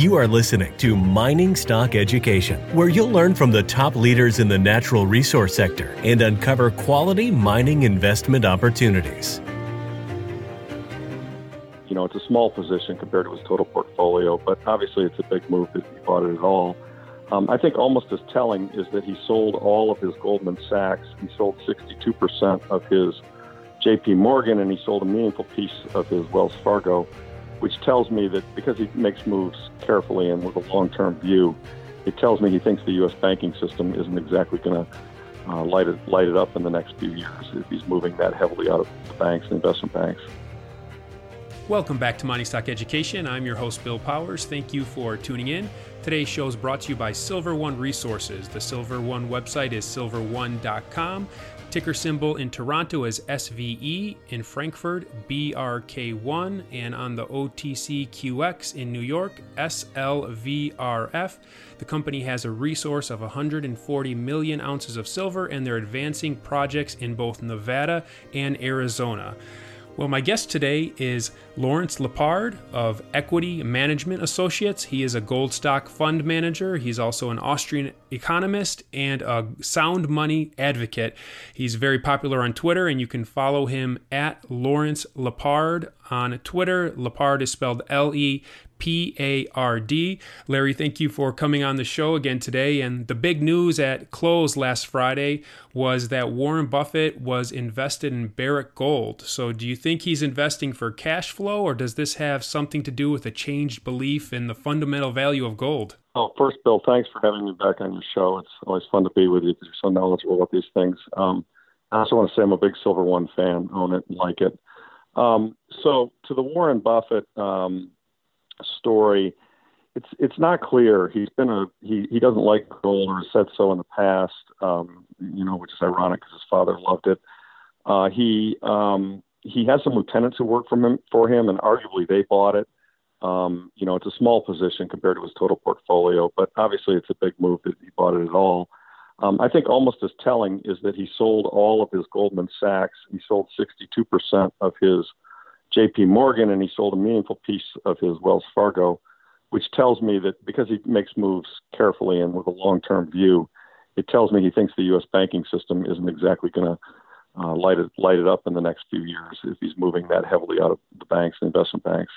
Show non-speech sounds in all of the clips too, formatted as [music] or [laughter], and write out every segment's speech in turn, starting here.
You are listening to Mining Stock Education, where you'll learn from the top leaders in the natural resource sector and uncover quality mining investment opportunities. You know, it's a small position compared to his total portfolio, but obviously it's a big move that he bought it at all. Um, I think almost as telling is that he sold all of his Goldman Sachs. He sold 62% of his JP Morgan and he sold a meaningful piece of his Wells Fargo, which tells me that because he makes moves carefully and with a long term view, it tells me he thinks the U.S. banking system isn't exactly going to uh, light, it, light it up in the next few years if he's moving that heavily out of the banks and investment banks. Welcome back to Mining Stock Education. I'm your host, Bill Powers. Thank you for tuning in. Today's show is brought to you by Silver One Resources. The Silver One website is silverone.com. Ticker symbol in Toronto is SVE, in Frankfurt BRK1, and on the OTCQX in New York SLVRF. The company has a resource of 140 million ounces of silver, and they're advancing projects in both Nevada and Arizona. Well, my guest today is Lawrence Lepard of Equity Management Associates. He is a gold stock fund manager. He's also an Austrian economist and a sound money advocate. He's very popular on Twitter, and you can follow him at Lawrence Lepard on Twitter. Lepard is spelled L E P A R D. Larry, thank you for coming on the show again today. And the big news at close last Friday was that Warren Buffett was invested in Barrick Gold. So, do you think he's investing for cash flow, or does this have something to do with a changed belief in the fundamental value of gold? Oh, first, Bill, thanks for having me back on your show. It's always fun to be with you because you're so knowledgeable about these things. Um, I also want to say I'm a big Silver One fan, own it and like it. Um, so, to the Warren Buffett um, story, it's it's not clear. He's been a he he doesn't like gold or has said so in the past. Um, you know, which is ironic because his father loved it. Uh, he um, he has some lieutenants who work for him for him, and arguably they bought it. Um, you know, it's a small position compared to his total portfolio, but obviously it's a big move that he bought it at all. Um, I think almost as telling is that he sold all of his Goldman Sachs. He sold 62% of his JP Morgan and he sold a meaningful piece of his Wells Fargo, which tells me that because he makes moves carefully and with a long term view, it tells me he thinks the U.S. banking system isn't exactly going to uh, light, it, light it up in the next few years if he's moving that heavily out of the banks and investment banks.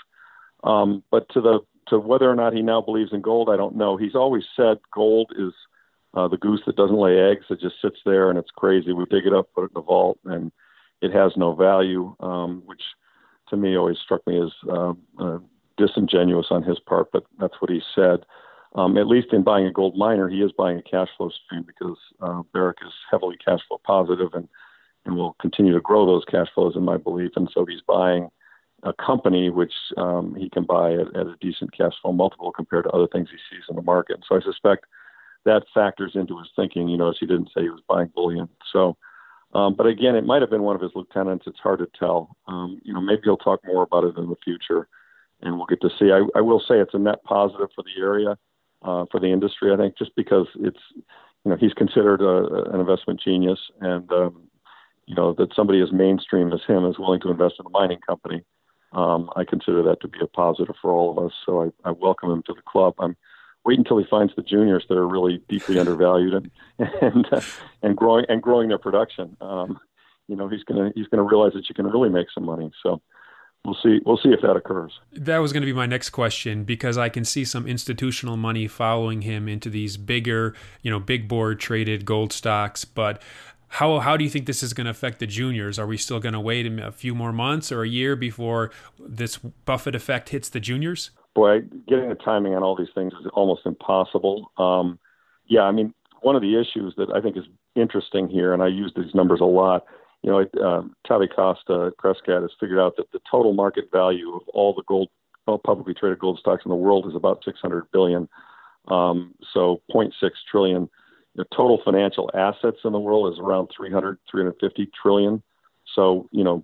Um, but to the to whether or not he now believes in gold, I don't know. He's always said gold is uh, the goose that doesn't lay eggs; it just sits there and it's crazy. We dig it up, put it in the vault, and it has no value, um, which to me always struck me as uh, uh, disingenuous on his part, but that's what he said. Um, at least in buying a gold miner, he is buying a cash flow stream because uh, Barrick is heavily cash flow positive and, and will continue to grow those cash flows, in my belief. And so he's buying a company which um, he can buy at, at a decent cash flow multiple compared to other things he sees in the market. And so I suspect that factors into his thinking. You know, as he didn't say he was buying bullion. So um, but again, it might have been one of his lieutenants. It's hard to tell. Um, you know, maybe he'll talk more about it in the future, and we'll get to see. I, I will say it's a net positive for the area, uh, for the industry. I think just because it's, you know, he's considered a, an investment genius, and um, you know that somebody as mainstream as him is willing to invest in a mining company. Um, I consider that to be a positive for all of us. So I, I welcome him to the club. I'm wait until he finds the juniors that are really deeply undervalued and and uh, and growing and growing their production. Um, you know, he's gonna he's gonna realize that you can really make some money. So we'll see we'll see if that occurs. That was going to be my next question because I can see some institutional money following him into these bigger, you know, big board traded gold stocks, but how how do you think this is going to affect the juniors? Are we still going to wait a few more months or a year before this Buffett effect hits the juniors? Boy, getting the timing on all these things is almost impossible. Um, yeah, I mean, one of the issues that I think is interesting here, and I use these numbers a lot. You know, uh, Tavi Costa Crescat has figured out that the total market value of all the gold, all publicly traded gold stocks in the world is about 600 billion. Um, so 0.6 trillion. The total financial assets in the world is around 300, 350 trillion. So, you know,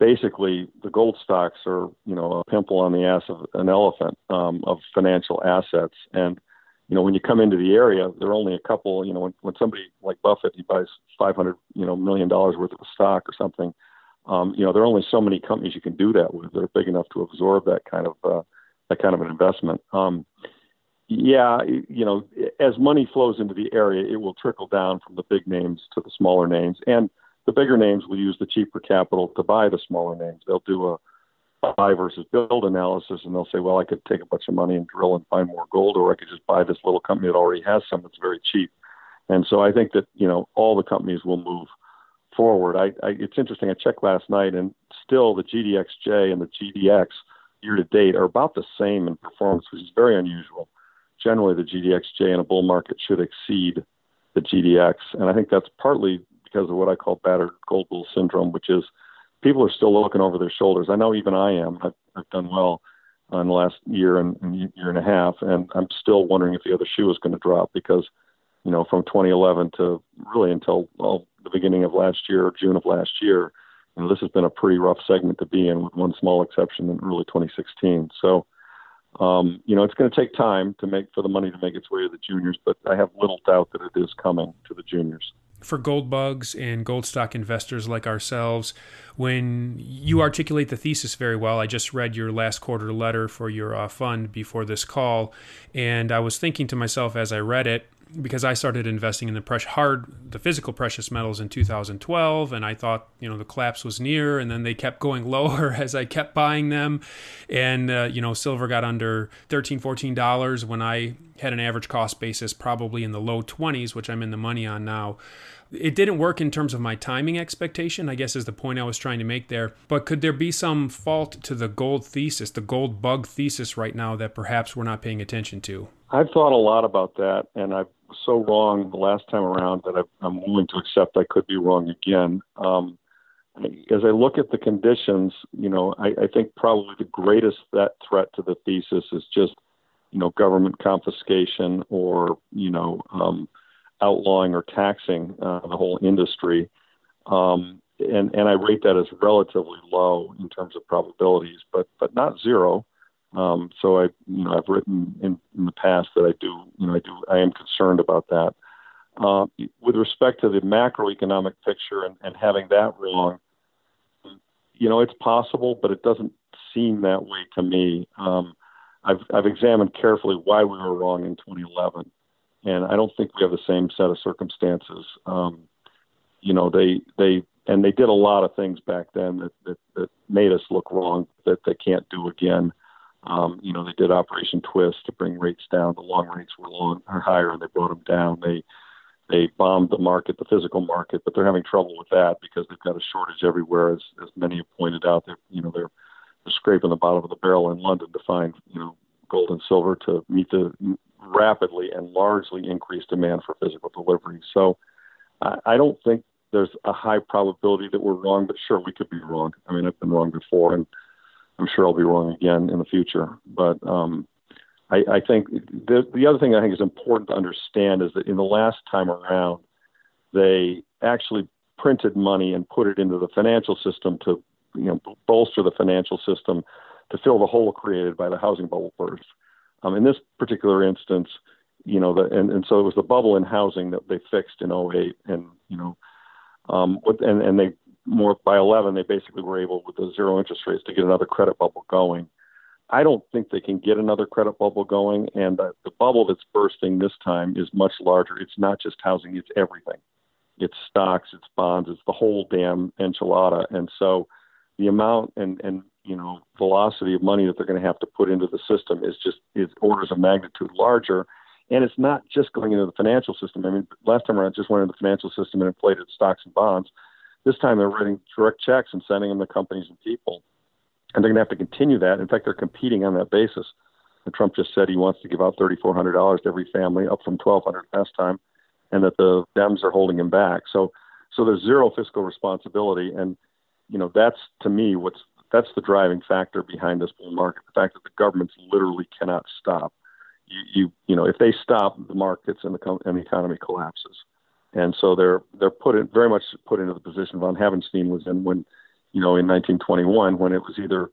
basically the gold stocks are you know a pimple on the ass of an elephant um, of financial assets. And you know when you come into the area there are only a couple you know when, when somebody like buffett he buys 500 you know million dollars worth of stock or something um, you know there are only so many companies you can do that with that are big enough to absorb that kind of uh, that kind of an investment. Um, yeah, you know, as money flows into the area, it will trickle down from the big names to the smaller names, and the bigger names will use the cheaper capital to buy the smaller names. They'll do a buy versus build analysis, and they'll say, well, I could take a bunch of money and drill and find more gold, or I could just buy this little company that already has some that's very cheap. And so I think that you know all the companies will move forward. I, I it's interesting. I checked last night, and still the GDXJ and the GDX year to date are about the same in performance, which is very unusual. Generally, the GDXJ in a bull market should exceed the GDX, and I think that's partly because of what I call battered gold bull syndrome, which is people are still looking over their shoulders. I know even I am. I've, I've done well in the last year and, year and a half, and I'm still wondering if the other shoe is going to drop because, you know, from 2011 to really until well, the beginning of last year June of last year, you know, this has been a pretty rough segment to be in, with one small exception in early 2016. So, um, you know, it's going to take time to make for the money to make its way to the juniors, but I have little doubt that it is coming to the juniors for gold bugs and gold stock investors like ourselves, when you articulate the thesis very well, I just read your last quarter letter for your uh, fund before this call, and I was thinking to myself as I read it, because I started investing in the precious hard the physical precious metals in 2012 and I thought you know the collapse was near and then they kept going [laughs] lower as I kept buying them and uh, you know silver got under 13 14 dollars when I had an average cost basis probably in the low 20s which I'm in the money on now it didn't work in terms of my timing expectation, I guess is the point I was trying to make there. But could there be some fault to the gold thesis, the gold bug thesis right now that perhaps we're not paying attention to? I've thought a lot about that, and I was so wrong the last time around that I'm willing to accept I could be wrong again. Um, as I look at the conditions, you know, I, I think probably the greatest that threat to the thesis is just, you know, government confiscation or, you know, um, outlawing or taxing uh, the whole industry. Um, and, and I rate that as relatively low in terms of probabilities, but, but not zero. Um, so I, you know, I've written in, in the past that I do, you know, I do, I am concerned about that. Uh, with respect to the macroeconomic picture and, and having that wrong, you know, it's possible, but it doesn't seem that way to me. Um, I've, I've examined carefully why we were wrong in 2011 and I don't think we have the same set of circumstances. Um, you know, they they and they did a lot of things back then that that, that made us look wrong that they can't do again. Um, you know, they did Operation Twist to bring rates down. The long rates were long or higher, and they brought them down. They they bombed the market, the physical market, but they're having trouble with that because they've got a shortage everywhere, as as many have pointed out. They're you know they're they're scraping the bottom of the barrel in London to find you know gold and silver to meet the rapidly and largely increased demand for physical delivery. So I, I don't think there's a high probability that we're wrong, but sure, we could be wrong. I mean, I've been wrong before, and I'm sure I'll be wrong again in the future. But um, I, I think the, the other thing I think is important to understand is that in the last time around, they actually printed money and put it into the financial system to you know bolster the financial system to fill the hole created by the housing bubble burst. Um, in this particular instance, you know, the, and, and so it was the bubble in housing that they fixed in 08 and, you know, um, and, and they more by 11, they basically were able with the zero interest rates to get another credit bubble going. I don't think they can get another credit bubble going. And the, the bubble that's bursting this time is much larger. It's not just housing, it's everything. It's stocks, it's bonds, it's the whole damn enchilada. And so the amount and, and you know velocity of money that they're going to have to put into the system is just is orders of magnitude larger and it's not just going into the financial system i mean last time around it just went into the financial system and inflated stocks and bonds this time they're writing direct checks and sending them to companies and people and they're going to have to continue that in fact they're competing on that basis and trump just said he wants to give out $3400 to every family up from 1200 last time and that the dems are holding him back so so there's zero fiscal responsibility and you know that's to me what's that's the driving factor behind this bull market. The fact that the governments literally cannot stop. You, you, you know, if they stop, the markets and the, and the economy collapses. And so they're they're put in, very much put into the position von Havenstein was in when, you know, in 1921 when it was either,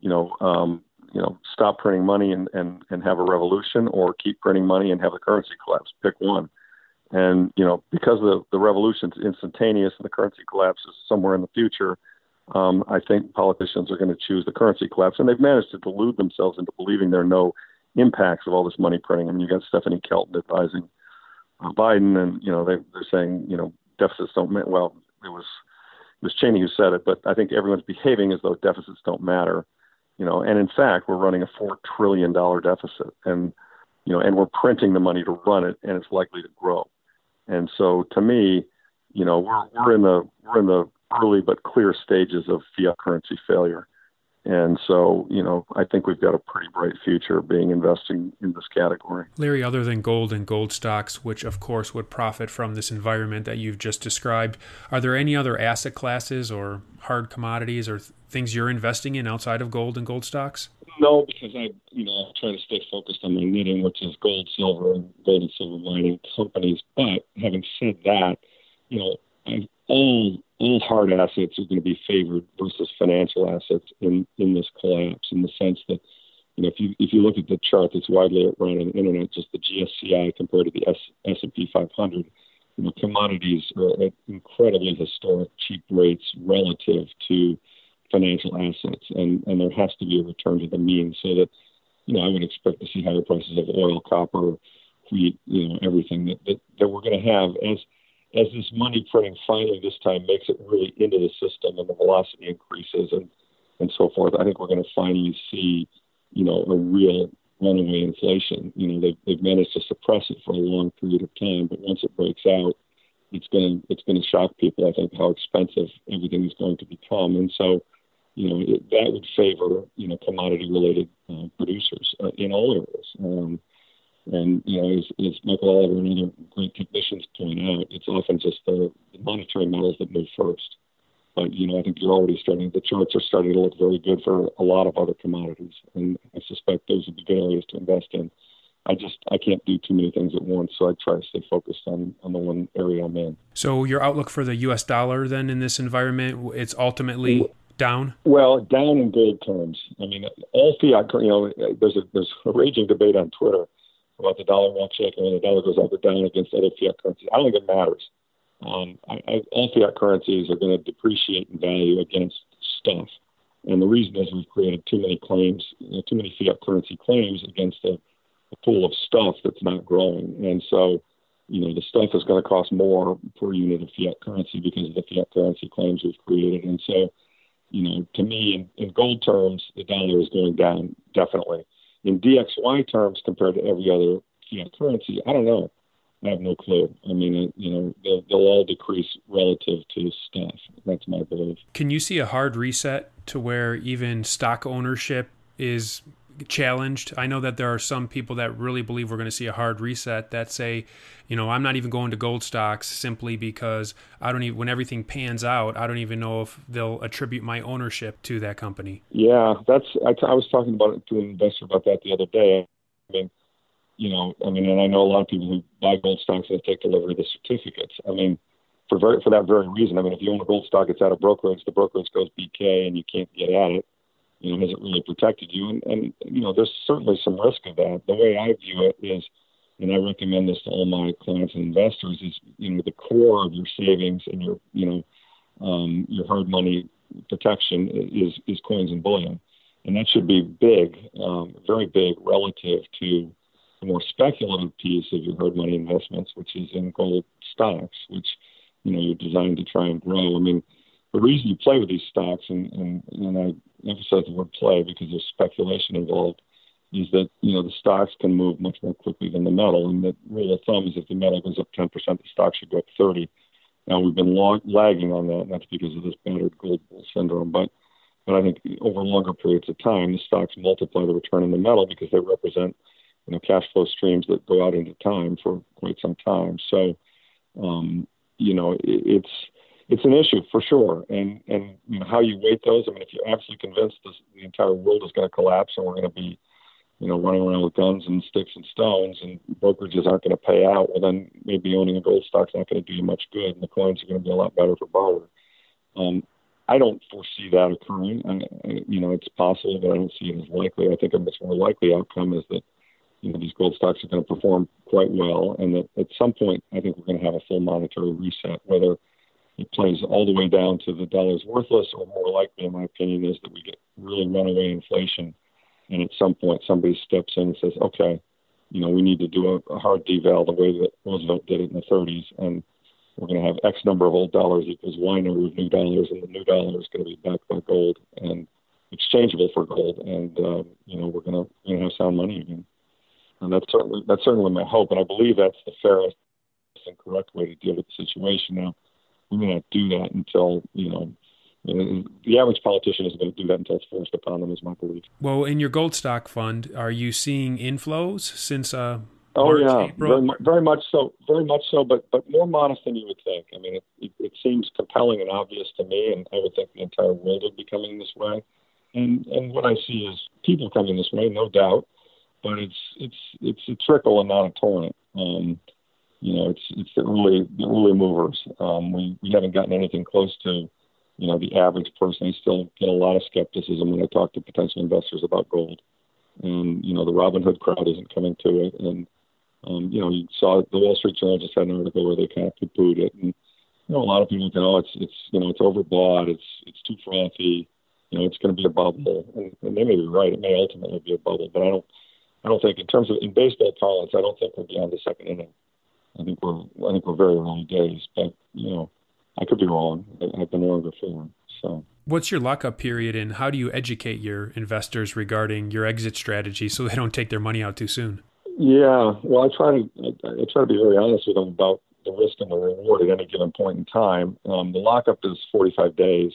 you know, um, you know, stop printing money and, and, and have a revolution or keep printing money and have the currency collapse. Pick one. And, you know, because the, the revolution's instantaneous and the currency collapses somewhere in the future, um, I think politicians are going to choose the currency collapse, and they've managed to delude themselves into believing there are no impacts of all this money printing. I mean, you got Stephanie Kelton advising Biden, and you know they, they're saying you know deficits don't matter. Well, it was it was Cheney who said it, but I think everyone's behaving as though deficits don't matter. You know, and in fact, we're running a four trillion dollar deficit, and you know, and we're printing the money to run it, and it's likely to grow. And so, to me, you know, we're we're in the we're in the early but clear stages of fiat currency failure. And so, you know, I think we've got a pretty bright future being investing in this category. Larry, other than gold and gold stocks, which of course would profit from this environment that you've just described, are there any other asset classes or hard commodities or th- things you're investing in outside of gold and gold stocks? No, because I, you know, I try to stay focused on my knitting, which is gold, silver, and gold and silver mining companies. But having said that, you know, I, all all hard assets are going to be favored versus financial assets in in this collapse. In the sense that, you know, if you if you look at the chart that's widely around on the internet, just the GSCI compared to the S S and P 500, you know, commodities are at incredibly historic cheap rates relative to financial assets, and and there has to be a return to the mean, so that, you know, I would expect to see higher prices of oil, copper, wheat, you know, everything that that, that we're going to have as as this money printing finally this time makes it really into the system and the velocity increases and and so forth, I think we're going to finally see, you know, a real runaway inflation. You know, they've they've managed to suppress it for a long period of time, but once it breaks out, it's going to it's going to shock people. I think how expensive everything is going to become, and so, you know, it, that would favor you know commodity related uh, producers uh, in all areas. Um, and you know, as, as Michael Oliver and other great technicians point out, it's often just the, the monetary models that move first. But you know, I think you're already starting. The charts are starting to look very good for a lot of other commodities, and I suspect those would be good areas to invest in. I just I can't do too many things at once, so I try to stay focused on on the one area I'm in. So your outlook for the U.S. dollar then in this environment, it's ultimately down. Well, down in gold terms. I mean, all fiat. You know, there's a there's a raging debate on Twitter about the dollar shake and when the dollar goes up or down against other fiat currencies. I don't think it matters. Um, I, I, all fiat currencies are going to depreciate in value against stuff. And the reason is we've created too many claims, you know, too many fiat currency claims against a, a pool of stuff that's not growing. And so, you know, the stuff is going to cost more per unit of fiat currency because of the fiat currency claims we've created. And so, you know, to me, in, in gold terms, the dollar is going down definitely in DXY terms compared to every other fiat currency, I don't know. I have no clue. I mean, you know, they'll, they'll all decrease relative to stuff. That's my belief. Can you see a hard reset to where even stock ownership is challenged. I know that there are some people that really believe we're going to see a hard reset that say, you know, I'm not even going to gold stocks simply because I don't even when everything pans out, I don't even know if they'll attribute my ownership to that company. Yeah, that's I, was talking about it to an investor about that the other day. I mean, you know, I mean, and I know a lot of people who buy gold stocks and take delivery of the certificates. I mean, for very for that very reason. I mean, if you own a gold stock, it's at a brokerage. The brokerage goes BK, and you can't get at it you know, hasn't really protected you. And, and, you know, there's certainly some risk of that. The way I view it is, and I recommend this to all my clients and investors, is, you know, the core of your savings and your, you know, um, your hard money protection is, is coins and bullion. And that should be big, um, very big relative to the more speculative piece of your hard money investments, which is in gold stocks, which, you know, you're designed to try and grow. I mean, the reason you play with these stocks, and, and, and I emphasize the word play because there's speculation involved, is that you know the stocks can move much more quickly than the metal. And the rule of thumb is if the metal goes up 10%, the stock should go up 30. Now we've been log- lagging on that, and that's because of this battered gold bull syndrome. But but I think over longer periods of time, the stocks multiply the return in the metal because they represent you know cash flow streams that go out into time for quite some time. So um, you know it, it's it's an issue for sure. And and you know, how you weight those. I mean, if you're absolutely convinced this, the entire world is going to collapse and we're going to be, you know, running around with guns and sticks and stones, and brokerages aren't going to pay out, well, then maybe owning a gold stock's not going to do you much good, and the coins are going to be a lot better for barter. Um, I don't foresee that occurring. I, you know, it's possible, but I don't see it as likely. I think a much more likely outcome is that you know these gold stocks are going to perform quite well, and that at some point, I think we're going to have a full monetary reset, whether it plays all the way down to the dollar's worthless, or more likely, in my opinion, is that we get really runaway inflation and at some point somebody steps in and says, okay, you know, we need to do a, a hard deval the way that Roosevelt did it in the 30s, and we're going to have X number of old dollars equals Y number of new dollars, and the new dollar is going to be backed by gold and exchangeable for gold, and uh, you know, we're going to you know, have sound money again. And that's certainly that's certainly my hope, and I believe that's the fairest and correct way to deal with the situation. Now, we may not do that until you know the average politician isn't going to do that until it's forced upon them, is my belief. Well, in your gold stock fund, are you seeing inflows since? Uh, oh March, yeah, April? very, very much so, very much so, but but more modest than you would think. I mean, it, it, it seems compelling and obvious to me, and I would think the entire world would be coming this way. And and what I see is people coming this way, no doubt, but it's it's it's a trickle and not a torrent. Um, you know, it's it's the early the early movers. Um, we we haven't gotten anything close to you know, the average person. I still get a lot of skepticism when I talk to potential investors about gold. And, you know, the Robinhood crowd isn't coming to it. And, um, you know, you saw the Wall Street Journal just had an article where they kind of poo-pooed it. And, you know, a lot of people think, oh, it's, it's, you know, it's overbought. It's, it's too frothy. You know, it's going to be a bubble. And, and they may be right. It may ultimately be a bubble, but I don't, I don't think in terms of, in baseball parlance, I don't think we're beyond the second inning. I think we're, I think we're very early days, but, you know, I could be wrong. I've been wrong before. So, what's your lockup period, and how do you educate your investors regarding your exit strategy so they don't take their money out too soon? Yeah, well, I try to I, I try to be very honest with them about the risk and the reward at any given point in time. Um, the lockup is 45 days,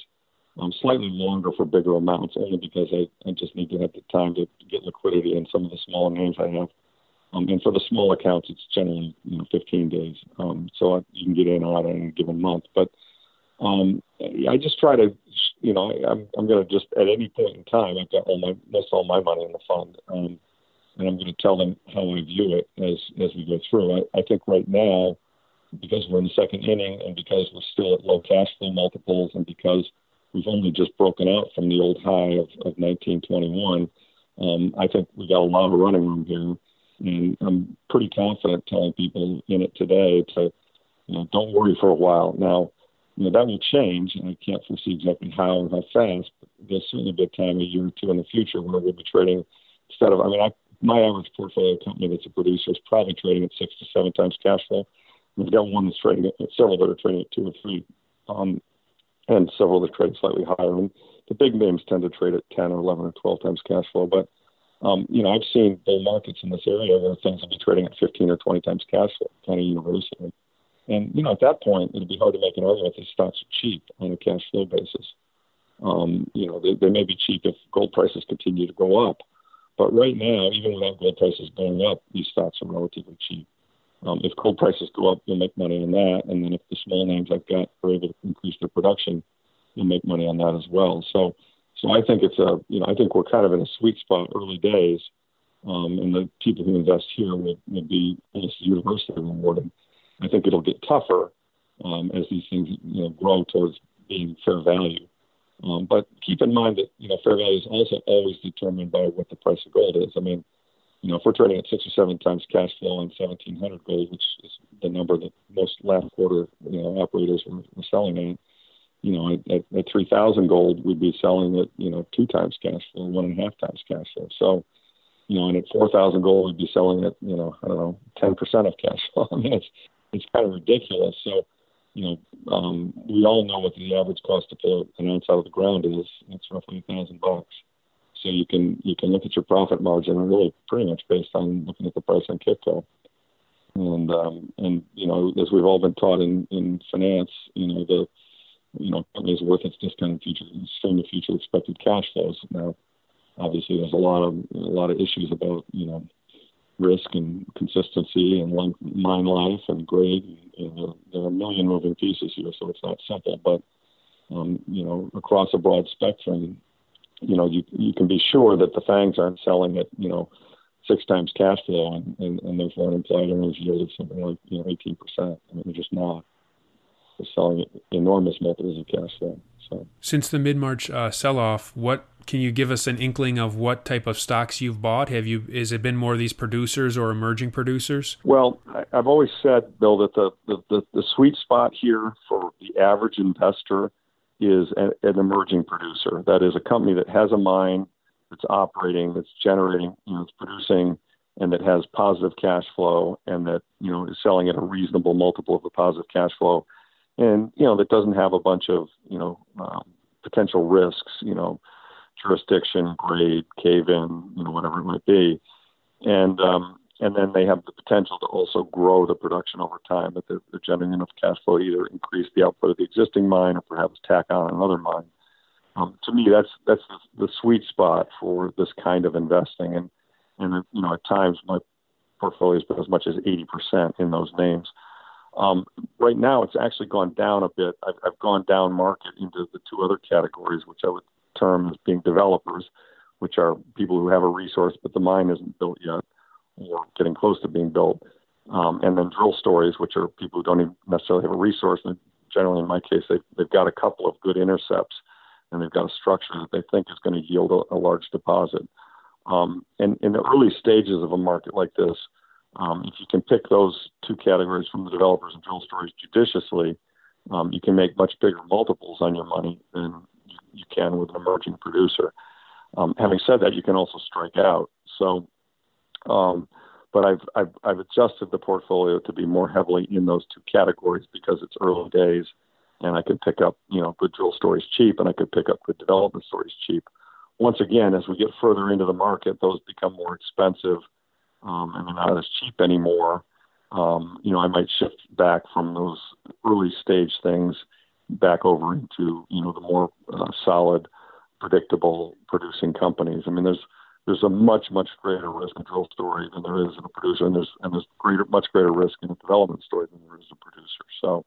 um, slightly longer for bigger amounts, only because I, I just need to have the time to get liquidity in some of the smaller names I have. Um, and for the small accounts, it's generally you know 15 days, um, so I, you can get in or out in a given month. But um, I just try to, you know, I, I'm I'm going to just at any point in time, I've got all my most all my money in the fund, um, and I'm going to tell them how I view it as as we go through. I, I think right now, because we're in the second inning, and because we're still at low cash flow multiples, and because we've only just broken out from the old high of, of 1921, um, I think we got a lot of running room here and I'm pretty confident telling people in it today to, you know, don't worry for a while. Now, you know, that will change, and I can't foresee exactly how or how fast, but there's certainly be a time, a year or two in the future, where we'll be trading instead of, I mean, I, my average portfolio company that's a producer is probably trading at six to seven times cash flow. We've got one that's trading at several that are trading at two or three, um, and several that trading slightly higher. And the big names tend to trade at 10 or 11 or 12 times cash flow. But um, you know, I've seen bull markets in this area where things will be trading at 15 or 20 times cash flow, kind of universally. And you know, at that point, it'd be hard to make an argument that stocks are cheap on a cash flow basis. Um, you know, they, they may be cheap if gold prices continue to go up, but right now, even without gold prices going up, these stocks are relatively cheap. Um, if gold prices go up, you'll make money on that, and then if the small names I've got are able to increase their production, you'll make money on that as well. So so I think it's a, you know, I think we're kind of in a sweet spot early days, um, and the people who invest here will, will be almost universally rewarded. I think it'll get tougher um, as these things, you know, grow towards being fair value. Um, but keep in mind that you know fair value is also always determined by what the price of gold is. I mean, you know, if we're trading at six or seven times cash flow on 1,700 gold, which is the number that most last quarter you know operators were, were selling at, you know, at, at, at 3,000 gold, we'd be selling at, you know, two times cash flow, one and a half times cash flow. So, you know, and at 4,000 gold, we'd be selling at, you know, I don't know, 10% of cash flow. [laughs] I mean, it's, it's kind of ridiculous. So, you know, um, we all know what the average cost to pull an ounce out of the ground is. It's roughly a thousand bucks. So you can you can look at your profit margin and really pretty much based on looking at the price on Kitco. And um, and you know, as we've all been taught in in finance, you know, the you know, companies worth its discounted future, stream of future expected cash flows. Now, obviously, there's a lot of a lot of issues about you know risk and consistency and long, mine life and grade. And, you know, there are a million moving pieces here, so it's not simple. But um, you know, across a broad spectrum, you know, you you can be sure that the FAANGs aren't selling at you know six times cash flow, and, and, and therefore an implied earnings yield of something like you know 18 percent. I mean, they're just not selling enormous multiples of cash flow. So since the mid March uh, sell off, what can you give us an inkling of what type of stocks you've bought? Have you is it been more of these producers or emerging producers? Well, I, have always said, Bill, that the, the, the, the sweet spot here for the average investor is a, an emerging producer. That is a company that has a mine that's operating, that's generating, you know, it's producing, and that has positive cash flow, and that you know is selling at a reasonable multiple of the positive cash flow, and you know that doesn't have a bunch of you know um, potential risks, you know, jurisdiction, grade, cave in, you know, whatever it might be, and um, and then they have the potential to also grow the production over time, but they're, they're generating enough cash flow either increase the output of the existing mine or perhaps tack on another mine. Um, to me, that's that's the, the sweet spot for this kind of investing, and and you know at times my portfolio has been as much as 80% in those names. Um, right now, it's actually gone down a bit. I've, I've gone down market into the two other categories, which I would term as being developers, which are people who have a resource but the mine isn't built yet or getting close to being built. Um, and then drill stories, which are people who don't even necessarily have a resource. And generally, in my case, they've, they've got a couple of good intercepts and they've got a structure that they think is going to yield a, a large deposit. Um, and in the early stages of a market like this, um, if you can pick those two categories from the developers and drill stories judiciously, um, you can make much bigger multiples on your money than you, you can with an emerging producer. Um, having said that, you can also strike out. So um, but I've, I've I've adjusted the portfolio to be more heavily in those two categories because it's early days, and I could pick up you know good drill stories cheap, and I could pick up good development stories cheap. Once again, as we get further into the market, those become more expensive, um, and they're not as cheap anymore. Um, you know, I might shift back from those early stage things back over into you know the more uh, solid, predictable producing companies. I mean, there's there's a much much greater risk in drill story than there is in a producer, and there's and there's greater much greater risk in a development story than there is a producer. So,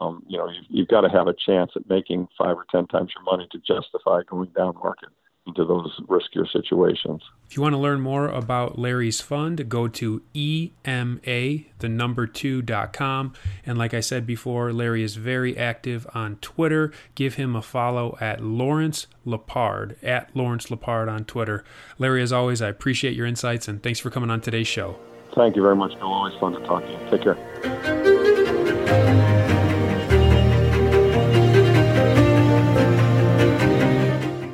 um, you know, you've, you've got to have a chance at making five or ten times your money to justify going down market into those riskier situations. If you want to learn more about Larry's fund, go to EMA, the number two.com. And like I said before, Larry is very active on Twitter. Give him a follow at Lawrence Lepard, at Lawrence Lepard on Twitter. Larry, as always, I appreciate your insights and thanks for coming on today's show. Thank you very much, Bill. Always fun to talk to you. Take care.